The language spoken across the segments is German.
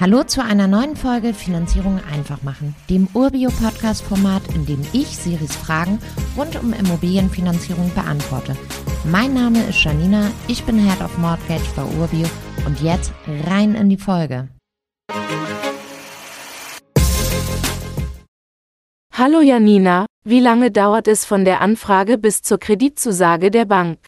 Hallo zu einer neuen Folge Finanzierung einfach machen, dem Urbio-Podcast-Format, in dem ich Siris Fragen rund um Immobilienfinanzierung beantworte. Mein Name ist Janina, ich bin Head of Mortgage bei Urbio und jetzt rein in die Folge. Hallo Janina, wie lange dauert es von der Anfrage bis zur Kreditzusage der Bank?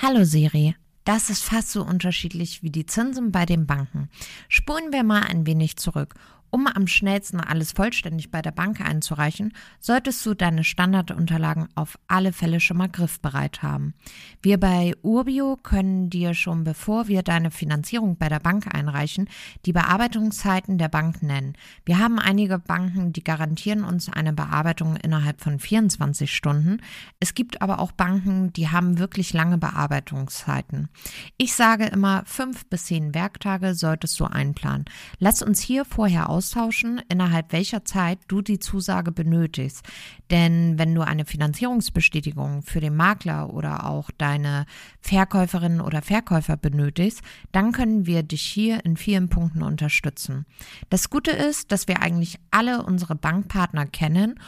Hallo Siri, das ist fast so unterschiedlich wie die Zinsen bei den Banken. Spulen wir mal ein wenig zurück um am schnellsten alles vollständig bei der Bank einzureichen, solltest du deine Standardunterlagen auf alle Fälle schon mal griffbereit haben. Wir bei Urbio können dir schon bevor wir deine Finanzierung bei der Bank einreichen, die Bearbeitungszeiten der Bank nennen. Wir haben einige Banken, die garantieren uns eine Bearbeitung innerhalb von 24 Stunden. Es gibt aber auch Banken, die haben wirklich lange Bearbeitungszeiten. Ich sage immer, fünf bis zehn Werktage solltest du einplanen. Lass uns hier vorher austauschen, innerhalb welcher Zeit du die Zusage benötigst. Denn wenn du eine Finanzierungsbestätigung für den Makler oder auch deine Verkäuferin oder Verkäufer benötigst, dann können wir dich hier in vielen Punkten unterstützen. Das Gute ist, dass wir eigentlich alle unsere Bankpartner kennen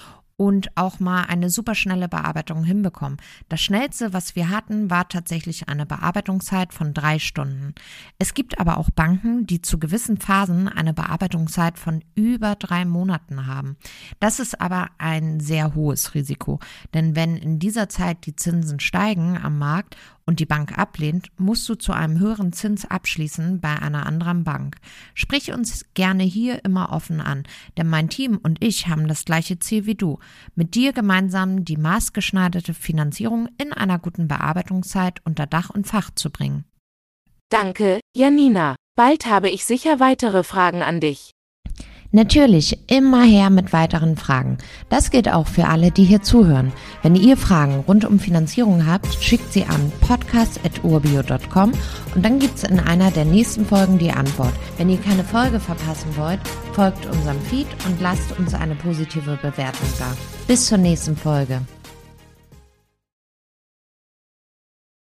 und auch mal eine superschnelle Bearbeitung hinbekommen. Das schnellste, was wir hatten, war tatsächlich eine Bearbeitungszeit von drei Stunden. Es gibt aber auch Banken, die zu gewissen Phasen eine Bearbeitungszeit von über drei Monaten haben. Das ist aber ein sehr hohes Risiko, denn wenn in dieser Zeit die Zinsen steigen am Markt und die Bank ablehnt, musst du zu einem höheren Zins abschließen bei einer anderen Bank. Sprich uns gerne hier immer offen an, denn mein Team und ich haben das gleiche Ziel wie du, mit dir gemeinsam die maßgeschneiderte Finanzierung in einer guten Bearbeitungszeit unter Dach und Fach zu bringen. Danke, Janina. Bald habe ich sicher weitere Fragen an dich. Natürlich immer her mit weiteren Fragen. Das gilt auch für alle, die hier zuhören. Wenn ihr Fragen rund um Finanzierung habt, schickt sie an podcast.urbio.com und dann gibt's in einer der nächsten Folgen die Antwort. Wenn ihr keine Folge verpassen wollt, folgt unserem Feed und lasst uns eine positive Bewertung da. Bis zur nächsten Folge.